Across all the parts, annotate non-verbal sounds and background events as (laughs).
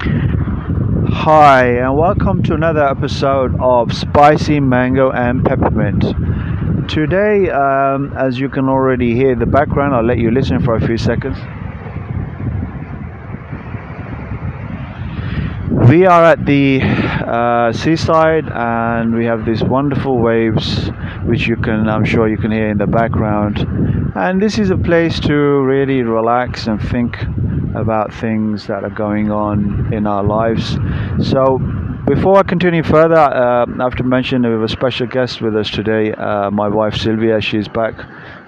Hi, and welcome to another episode of Spicy Mango and Peppermint. Today, um, as you can already hear the background, I'll let you listen for a few seconds. We are at the uh, seaside and we have these wonderful waves which you can, I'm sure you can hear in the background. And this is a place to really relax and think about things that are going on in our lives. So, before I continue further, uh, I have to mention we have a special guest with us today, uh, my wife Sylvia. She's back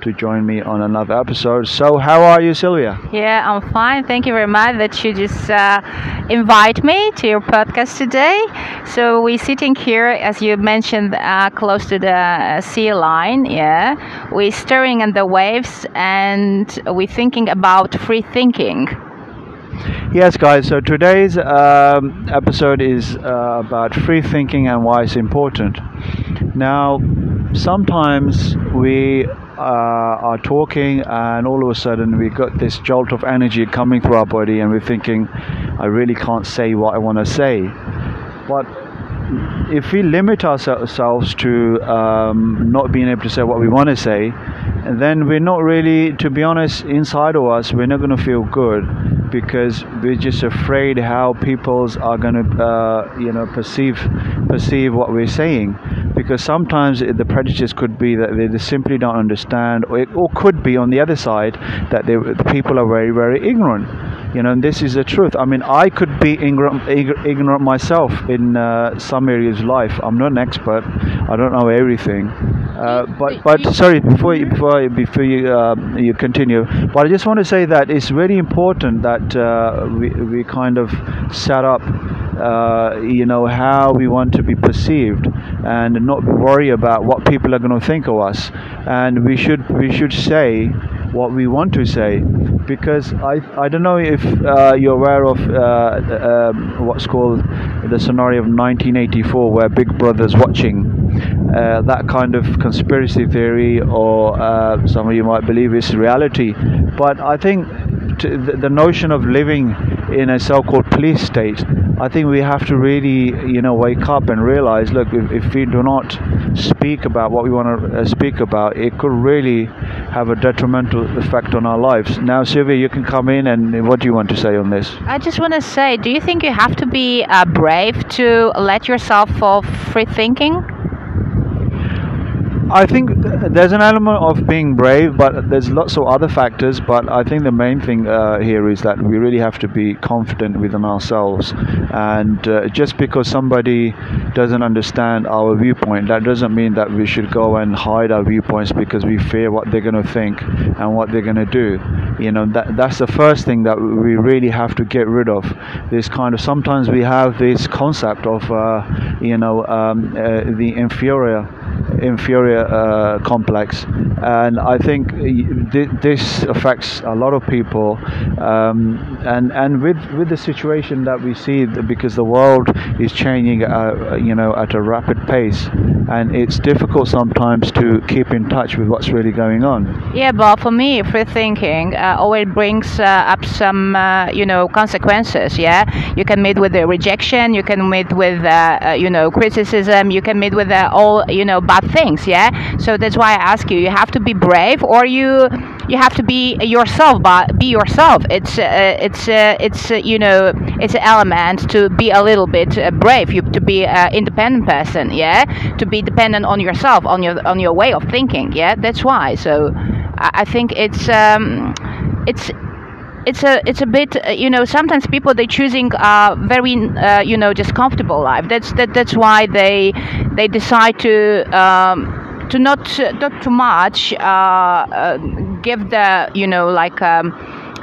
to join me on another episode. So, how are you, Sylvia? Yeah, I'm fine. Thank you very much that you just uh, invite me to your podcast today. So we're sitting here, as you mentioned, uh, close to the uh, sea line. Yeah, we're staring at the waves and we're thinking about free thinking. Yes, guys. So today's um, episode is uh, about free thinking and why it's important. Now, sometimes we are talking, and all of a sudden we've got this jolt of energy coming through our body, and we're thinking, "I really can't say what I want to say." But if we limit ourselves to um, not being able to say what we want to say, then we're not really, to be honest, inside of us, we're not going to feel good because we're just afraid how people's are going to, uh, you know, perceive perceive what we're saying. Because sometimes the prejudice could be that they simply don't understand, or it or could be on the other side that they, the people are very very ignorant you know and this is the truth. I mean i could be ignorant, ignorant myself in uh, some areas of life. I'm not an expert. I don't know everything. Uh, but but sorry before you before before you uh, you continue but i just want to say that it's very important that uh, we, we kind of set up uh, you know how we want to be perceived and not worry about what people are going to think of us. And we should we should say what we want to say because I, I don't know if uh, you're aware of uh, um, what's called the scenario of 1984 where Big Brother's watching uh, that kind of conspiracy theory or uh, some of you might believe it's reality. But I think the notion of living in a so-called police state I think we have to really, you know, wake up and realize, look, if, if we do not speak about what we want to uh, speak about, it could really have a detrimental effect on our lives. Now, Sylvia, you can come in, and what do you want to say on this? I just want to say, do you think you have to be uh, brave to let yourself fall free thinking? I think there's an element of being brave, but there's lots of other factors. But I think the main thing uh, here is that we really have to be confident within ourselves. And uh, just because somebody doesn't understand our viewpoint, that doesn't mean that we should go and hide our viewpoints because we fear what they're going to think and what they're going to do. You know, that that's the first thing that we really have to get rid of. This kind of sometimes we have this concept of, uh, you know, um, uh, the inferior inferior uh, complex, and I think th- this affects a lot of people. Um, and and with with the situation that we see, because the world is changing, uh, you know, at a rapid pace, and it's difficult sometimes to keep in touch with what's really going on. Yeah, but for me, free thinking uh, always brings uh, up some, uh, you know, consequences. Yeah, you can meet with the rejection, you can meet with, uh, you know, criticism, you can meet with all, you know, bad things yeah so that's why i ask you you have to be brave or you you have to be yourself but be yourself. It's uh, it's uh, it's uh, you know it's an element to be a little bit uh, brave you to be an independent person yeah? To be dependent on yourself on your on your way of thinking yeah? That's why. So i, I think it's um, it's it's a it's a bit uh, you know sometimes people they choosing a very uh, you know just comfortable life. That's that that's why they they decide to um, to not not too much uh, uh give the you know like um,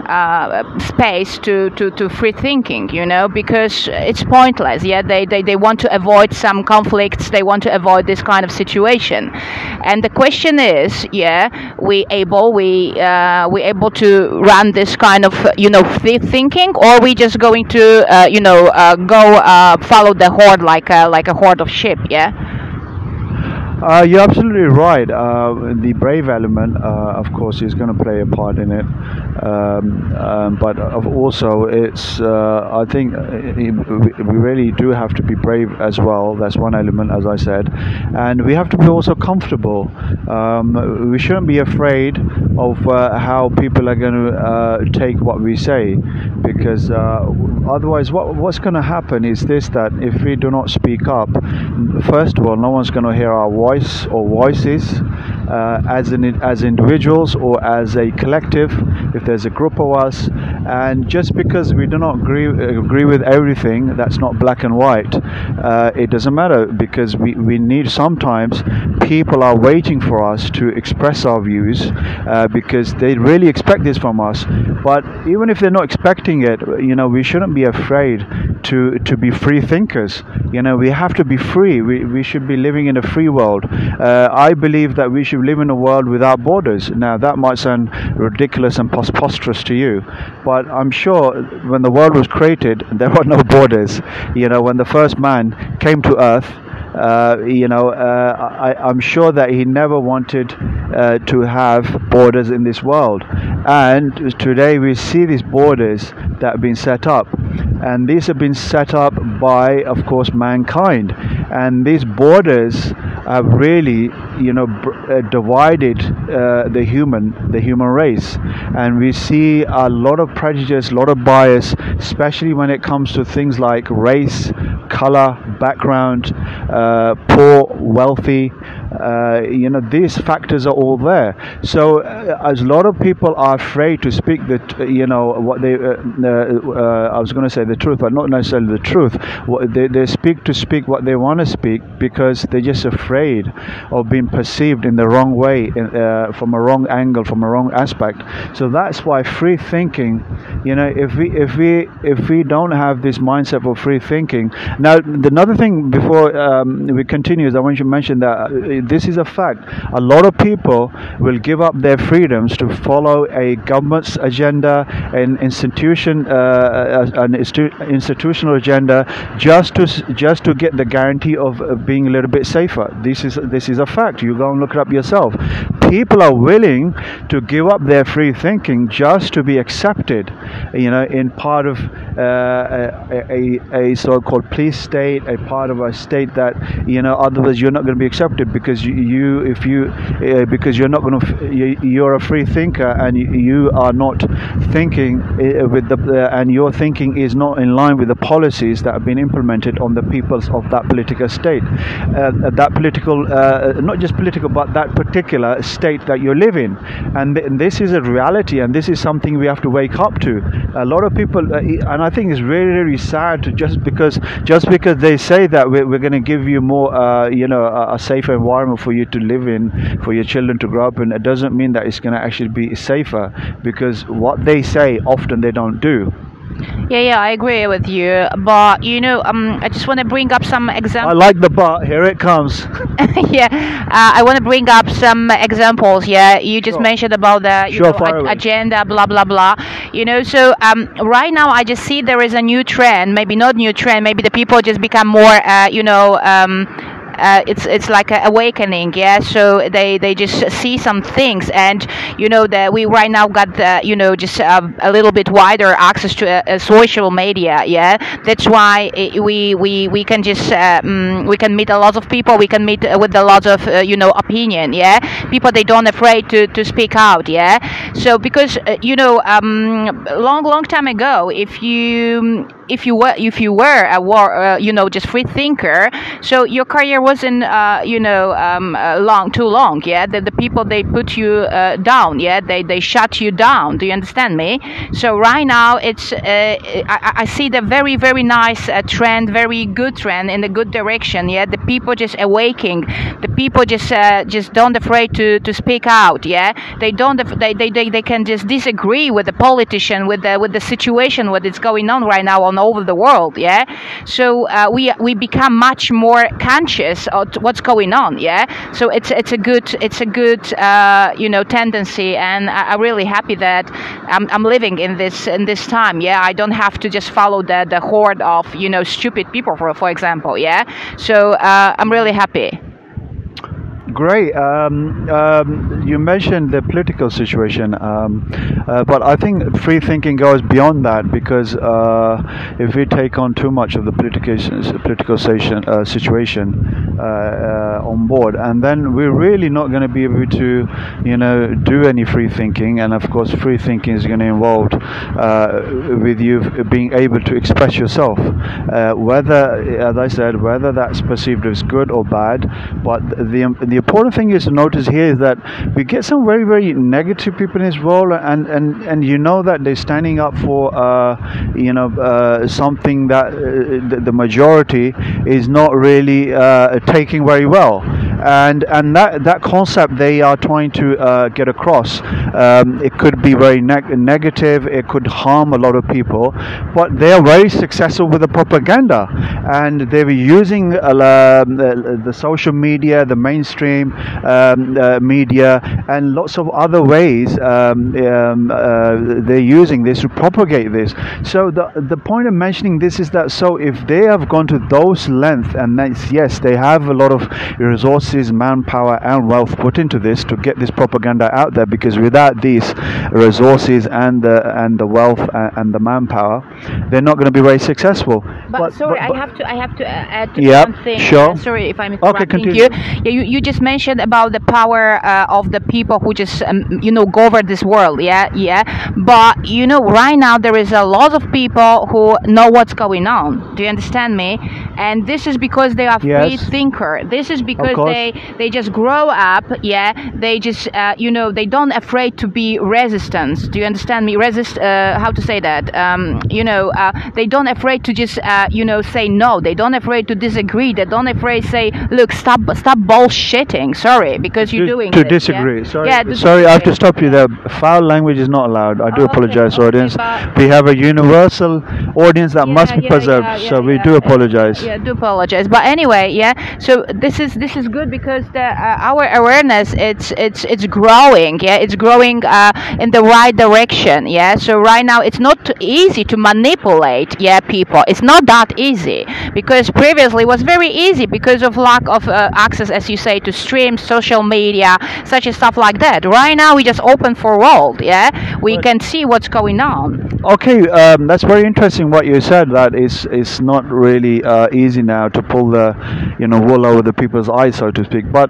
uh, space to, to, to free thinking, you know, because it's pointless. Yeah, they, they, they want to avoid some conflicts. They want to avoid this kind of situation. And the question is, yeah, we able we uh, we able to run this kind of you know free thinking, or we just going to uh, you know uh, go follow the horde like a, like a horde of sheep? Yeah. Uh, you're absolutely right. Uh, the brave element, uh, of course, is going to play a part in it. Um, um, but also, it's uh, I think uh, we really do have to be brave as well. That's one element, as I said, and we have to be also comfortable. Um, we shouldn't be afraid of uh, how people are going to take what we say, because otherwise, what, what's going to happen is this: that if we do not speak up, first of all, no one's going to hear our voice or voices uh, as an, as individuals or as a collective if there's a group of us. And just because we do not agree agree with everything that's not black and white uh, it doesn't matter because we, we need sometimes people are waiting for us to express our views uh, because they really expect this from us. But even if they're not expecting it you know we shouldn't be afraid to to be free thinkers. You know we have to be free. We, we should be living in a free world. Uh, I believe that we should live in a world without borders. Now, that might sound ridiculous and preposterous to you, but I'm sure when the world was created, (laughs) there were no borders. You know, when the first man came to earth, uh, you know, uh, I, am sure that he never wanted uh, to have borders in this world. And today we see these borders that have been set up. And these have been set up by, of course, mankind. And these borders have really, you know, uh, divided uh, the human, the human race, and we see a lot of prejudice, a lot of bias, especially when it comes to things like race, color, background, uh, poor, wealthy. Uh, you know, these factors are all there. So, uh, as a lot of people are afraid to speak the, t- you know, what they, uh, uh, I was going to say the truth, but not necessarily the truth. They, they speak to speak what they want to speak because they're just afraid of being perceived in the wrong way, uh, from a wrong angle, from a wrong aspect. So that's why free thinking, you know, if we if we if we don't have this mindset of free thinking. Now, another thing before um, we continue is I want you to mention that this is a fact. A lot of people will give up their freedoms to follow a government's agenda, an institution, uh, uh an institutional agenda, just to just to get the guarantee of being a little bit safer. This is this is a fact. You go and look it up yourself. People are willing to give up their free thinking just to be accepted, you know, in part of uh, a, a, a so-called police state, a part of a state that you know otherwise you're not going to be accepted because because you, if you, uh, because you're not going to, you, are a free thinker and you, you are not thinking uh, with the, uh, and your thinking is not in line with the policies that have been implemented on the peoples of that political state, uh, that political, uh, not just political, but that particular state that you live in, and, th- this is a reality, and this is something we have to wake up to. A lot of people, uh, and I think it's really, really sad to just because, just because they say that we're, we're going to give you more, you know, a, a safer environment environment for you to live in, for your children to grow up in, it doesn't mean that it's going to actually be safer because what they say often they don't do. Yeah, yeah, I agree with you. But you know, um, I just want to bring up some examples. I like the but. Here it comes. (laughs) (laughs) yeah, uh, I want to bring up some examples. Yeah, you just sure. mentioned about the sure, know, agenda, blah blah blah. You know, so um, right now I just see there is a new trend. Maybe not new trend. Maybe the people just become more, uh, you know. Um, uh, it's it's like an awakening yeah? So they they just see some things and you know that we right now got the, you know just uh, a little bit wider access to uh, social media yeah? That's why it, we we we can just um, we can meet a lot of people. We can meet with a lot of uh, you know opinion yeah? People they don't afraid to to speak out yeah? So because uh, you know um, long long time ago if you if you were if you were a war uh, you know just free thinker so your career wasn't uh, you know um, uh, long too long yeah? The, the people they put you uh, down yeah? They they shut you down. Do you understand me? So right now it's uh, I, I, see the very very nice uh, trend very good trend in the good direction yeah? The people just awaking. The people just just don't afraid to to speak out yeah? They don't they, they, they, they can just disagree with the politician with the with the situation what is going on right now on all over the world yeah? So uh, we we become much more conscious of what's going on yeah? So it's it's a good it's a good uh, you know tendency and I, am really happy that I'm, I'm living in this in this time yeah? I don't have to just follow the the horde of you know stupid people for for example yeah? So uh, I'm really happy great. Um, um, you mentioned the political situation, um, uh, but I think free thinking goes beyond that because uh, if we take on too much of the political political situation, uh, situation uh, uh, on board, and then we're really not going to be able to, you know, do any free thinking. And of course, free thinking is going to involve uh, with you being able to express yourself, whether, as I said, whether that's perceived as good or bad. But the the important thing is to notice here is that we get some very very negative people in this world, and and and you know that they're standing up for uh, you know uh, something that uh, the majority is not really uh, taking very well and and that that concept they are trying to uh, get across. Um, it could be very neg- negative. It could harm a lot of people, but they are very successful with the propaganda, and they were using uh, the, the, social media, the mainstream um, uh, media, and lots of other ways um, um uh, they're using this to propagate this. So the the point of mentioning this is that so if they have gone to those lengths, and yes, they have a lot of resources resources, manpower, and wealth put into this to get this propaganda out there. Because without these resources and the and the wealth and the manpower, they're not going to be very successful. But, but sorry, but, but I have to I have to uh, add yep, one thing. Sure. Uh, sorry if I'm interrupting okay, you. Yeah, you. You just mentioned about the power uh, of the people who just um, you know govern this world. Yeah, yeah. But you know, right now there is a lot of people who know what's going on. Do you understand me? And this is because they are yes. free thinker. This is because they they they just grow up yeah they just uh, you know they don't afraid to be resistance do you understand me? Resist uh, how to say that? Um, you know uh, they don't afraid to just uh, you know say no. They don't afraid to disagree. They don't afraid say look stop stop bullshitting. Sorry because you're to, doing to this, disagree. yeah? sorry yeah, sorry I have to stop you there. Foul language is not allowed. I do oh, apologize okay, audience. okay, we have a universal audience that yeah, must be preserved so we do apologize. Yeah do apologize. But anyway yeah so this is this is good because the, uh, our awareness it's it's it's growing yeah? It's growing uh, in the right direction yeah? So right now it's not easy to manipulate yeah people. It's not that easy because previously it was very easy because of lack of uh, access as you say to streams social media such as stuff like that. Right now we just open for world yeah? We but can see what's going on. Okay um, that's very interesting what you said that is it's not really uh, easy now to pull the you know wool over the people's eyes so to speak. But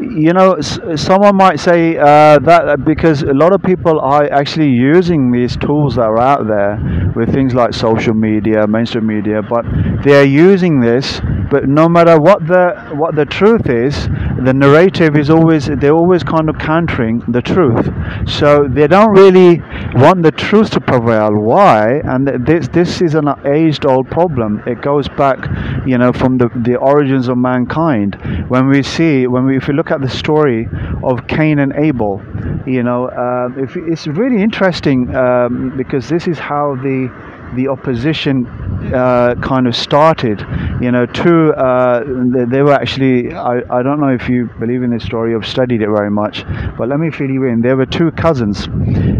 you know, someone might say uh, that because a lot of people are actually using these tools that are out there with things like social media, mainstream media, but they are using this. But no matter what the what the truth is, the narrative is always they're always kind of countering the truth. So they don't really want the truth to prevail. Why? And this this is an aged-old problem. It goes back, you know, from the the origins of mankind. When we see when we if we look at the story of Cain and Abel, you know, uh, if, it's really interesting um, because this is how the the opposition uh, kind of started. You know, two, uh, they, were actually, I, I don't know if you believe in this story, I've studied it very much, but let me fill you in. There were two cousins,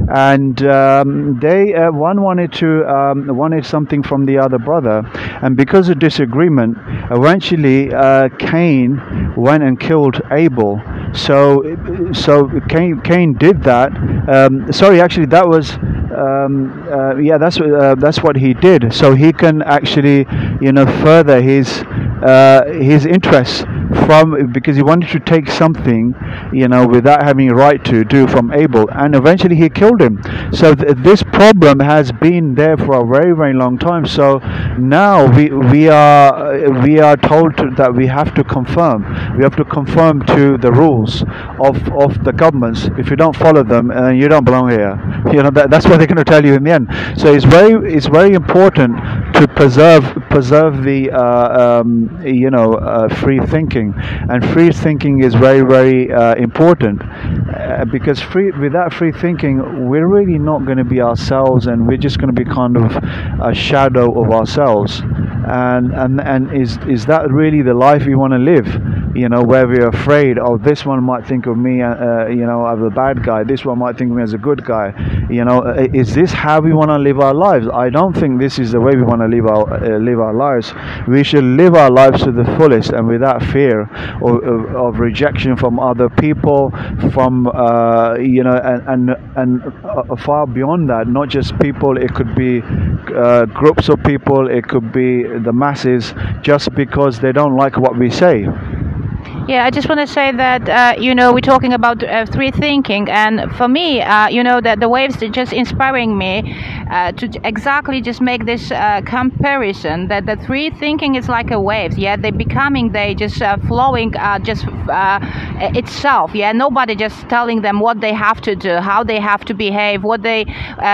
and um, they, uh, one wanted to, um, wanted something from the other brother, and because of disagreement, eventually uh, Cain went and killed Abel. So, so Cain, Cain did that. Um, sorry, actually, that was um, uh, yeah, that's uh, that's what he did. So he can actually, you know, further his uh, his interests from because he wanted to take something, you know, without having a right to do from Abel, and eventually he killed him. So th- this problem has been there for a very very long time. So now we we are we are told to, that we have to confirm. We have to confirm to the rules of of the governments. If you don't follow them, uh, you don't belong here. You know that, that's what they're going to tell you in the end. So it's very it's very important to preserve preserve the uh, um, you know uh, free thinking, and free thinking is very very uh, important uh, because free without free thinking we're really not going to be ourselves, and we're just going to be kind of a shadow of ourselves. And and and is is that really the life we want to live? you know, where we're afraid, oh, this one might think of me, uh, uh you know, as a bad guy. This one might think of me as a good guy. You know, uh, is this how we want to live our lives? I don't think this is the way we want to live our uh, live our lives. We should live our lives to the fullest and without fear of, of, of rejection from other people, from uh, you know, and and, and far beyond that. Not just people. It could be groups of people. It could be the masses. Just because they don't like what we say. Yeah, I just want to say that uh, you know we're talking about uh, free thinking, and for me, uh, you know that the waves are just inspiring me uh, to exactly just make this uh, comparison that the free thinking is like a wave. Yeah, they're becoming they just uh, flowing just itself. Yeah, nobody just telling them what they have to do, how they have to behave, what they,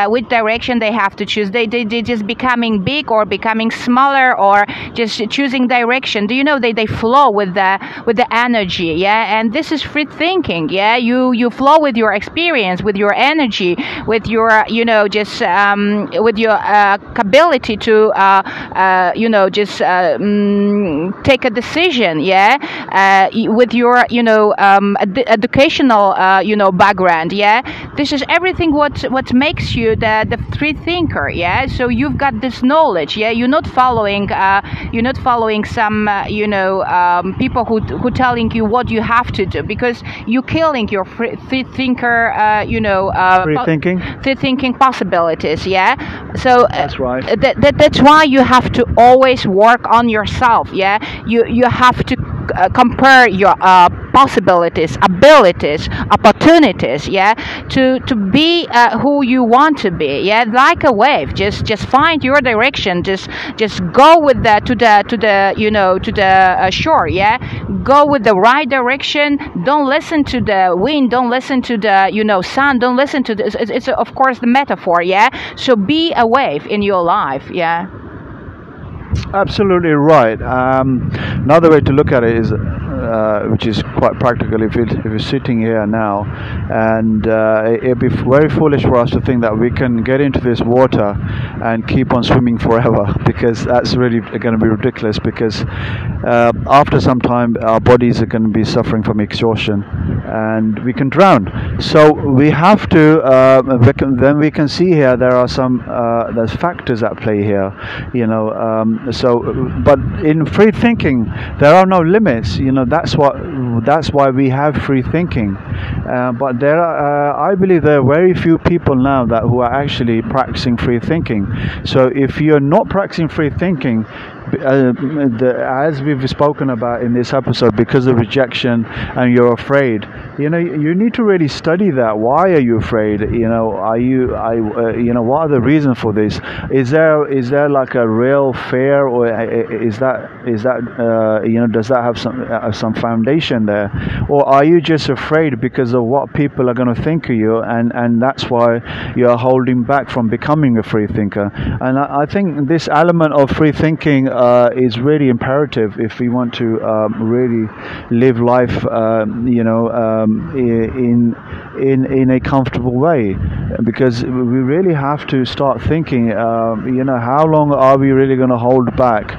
which direction they have to choose. They they they just becoming big or becoming smaller or just choosing direction. Do you know they they flow with the with the energy yeah? And this is free thinking yeah? You you flow with your experience with your energy with your you know just um, with your uh, ability to uh, uh, you know just um, take a decision yeah? Uh, with your you know um, ed- educational uh, you know background yeah? This is everything what what makes you the the free thinker yeah? So you've got this knowledge yeah? You're not following uh, you're not following some you know um, people who who telling you what you have to do because you're killing your free thinker, uh, you know, uh, free thinking, free thinking possibilities. Yeah. So uh, that's right. That, that, that's why you have to always work on yourself. Yeah. You you have to uh, compare your uh, possibilities, abilities, opportunities, yeah, to to be uh, who you want to be, yeah, like a wave. Just just find your direction. Just just go with that to the to the you know to the uh, shore, yeah. Go with the right direction. Don't listen to the wind. Don't listen to the you know sun. Don't listen to the. It's, it's of course the metaphor, yeah. So be a wave in your life, yeah. Absolutely right. Um, another way to look at it is uh, which is quite practical if, it, if we're sitting here now. And uh, it'd be very foolish for us to think that we can get into this water and keep on swimming forever (laughs) because that's really going to be ridiculous because uh, after some time our bodies are going to be suffering from exhaustion and we can drown. So we have to, uh, we can, then we can see here there are some, uh, there's factors at play here, you know. Um, so, but in free thinking, there are no limits, you know that's what that's why we have free thinking. Uh, but there, are, uh, I believe, there are very few people now that who are actually practicing free thinking. So if you're not practicing free thinking, uh, the, as we've spoken about in this episode, because of rejection and you're afraid, you know, you need to really study that. Why are you afraid? You know, are you, I, uh, you know, what are the reasons for this? Is there, is there like a real fear, or is that, is that, uh, you know, does that have some, uh, some foundation there, or are you just afraid because of what people are going to think of you, and and that's why you're holding back from becoming a free thinker? And I, I think this element of free thinking uh, is really imperative if we want to um, really live life, um, you know, um, in in in a comfortable way, because we really have to start thinking, um, you know, how long are we really going to hold back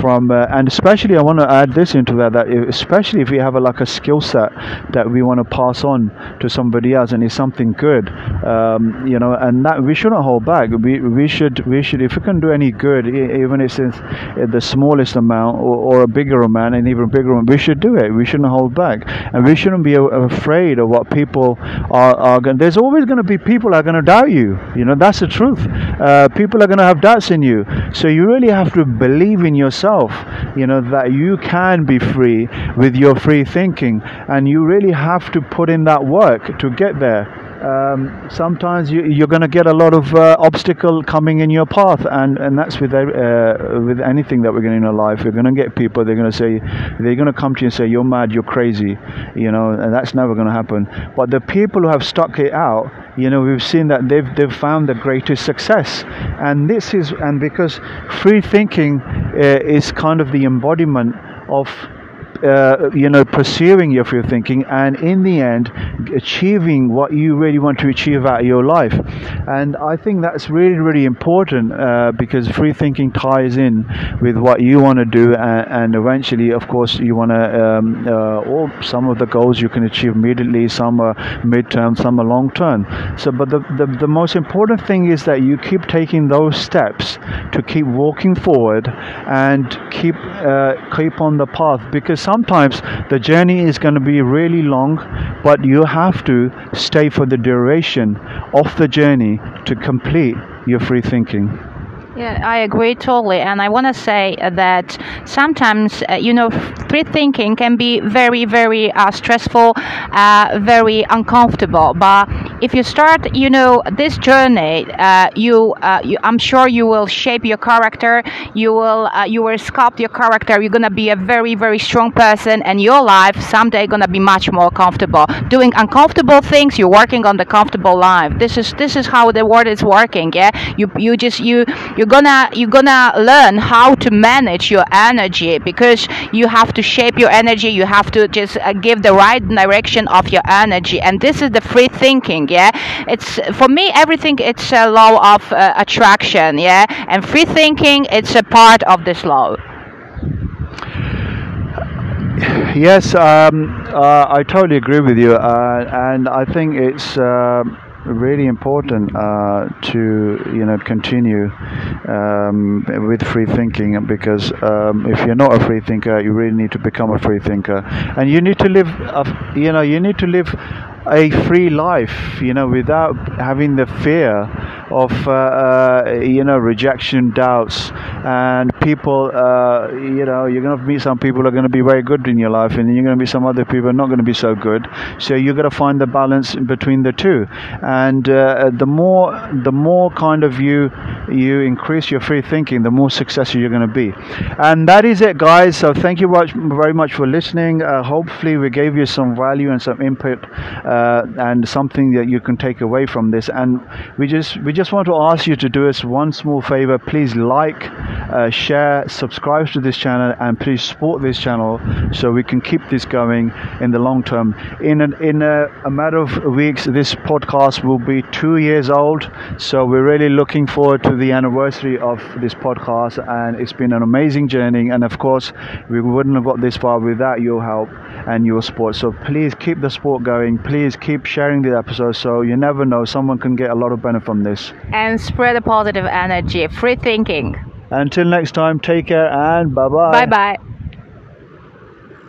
from? Uh, and especially, I want to add this into that that especially if we have a, like a skill set that we want to pass on to somebody else and it's something good, um, you know, and that we shouldn't hold back. We we should we should if we can do any good, even if it's the smallest amount or, or a bigger amount and even bigger amount, we should do it. We shouldn't hold back, and we shouldn't be afraid of what people are, are going. There's always going to be people are going to doubt you. You know that's the truth. Uh, people are going to have doubts in you, so you really have to believe in yourself. You know that you can be free with your free thinking, and you really have to put in that work to get there um, sometimes you, are going to get a lot of uh, obstacle coming in your path, and, and that's with uh, with anything that we're going to in our life. We're going to get people. They're going to say they're going to come to you and say you're mad, you're crazy, you know, and that's never going to happen. But the people who have stuck it out, you know, we've seen that they've they've found the greatest success, and this is and because free thinking uh, is kind of the embodiment of uh, you know, pursuing your free thinking, and in the end, achieving what you really want to achieve out of your life. And I think that's really, really important uh, because free thinking ties in with what you want to do, and, and, eventually, of course, you want to. Um, uh, or some of the goals you can achieve immediately, some are midterm, some are long term. So, but the, the the most important thing is that you keep taking those steps to keep walking forward and keep uh, keep on the path because sometimes the journey is going to be really long, but you have to stay for the duration of the journey to complete your free thinking. Yeah, I agree totally. And I want to say that sometimes, uh, you know, free thinking can be very, very uh, stressful, uh, very uncomfortable. But if you start, you know, this journey, uh, you, uh, you, I'm sure you will shape your character. You will, uh, you will sculpt your character. You're gonna be a very, very strong person, and your life someday gonna be much more comfortable. Doing uncomfortable things, you're working on the comfortable life. This is this is how the world is working. Yeah, you you just you you're gonna you're gonna learn how to manage your energy because you have to shape your energy. You have to just uh, give the right direction of your energy, and this is the free thinking yeah? It's for me everything it's a law of uh, attraction yeah? And free thinking it's a part of this law. Yes um, uh, i totally agree with you uh, and i think it's um, really important uh, to you know continue um, with free thinking because um, if you're not a free thinker you really need to become a free thinker. And you need to live you know you need to live a free life, you know, without having the fear of, uh, uh, you know, rejection, doubts, and people, uh, you know, you're going to meet some people who are going to be very good in your life, and you're going to be some other people who are not going to be so good. So you've got to find the balance between the two. And uh, the more, the more kind of you, you increase your free thinking, the more successful you're going to be. And that is it, guys. So thank you very much for listening. Uh, hopefully, we gave you some value and some input uh, and something that you can take away from this. And we just we just want to ask you to do us one small favor. Please like, uh, share, subscribe to this channel, and please support this channel so we can keep this going in the long term. In an, in a, a matter of weeks, this podcast will be two years old. So we're really looking forward to the anniversary of this podcast, and it's been an amazing journey. And of course, we wouldn't have got this far without your help and your sport. So please keep the sport going. Please keep sharing the episode so you never know someone can get a lot of benefit from this. And spread a positive energy, free thinking. Until next time, take care and bye bye. Bye bye.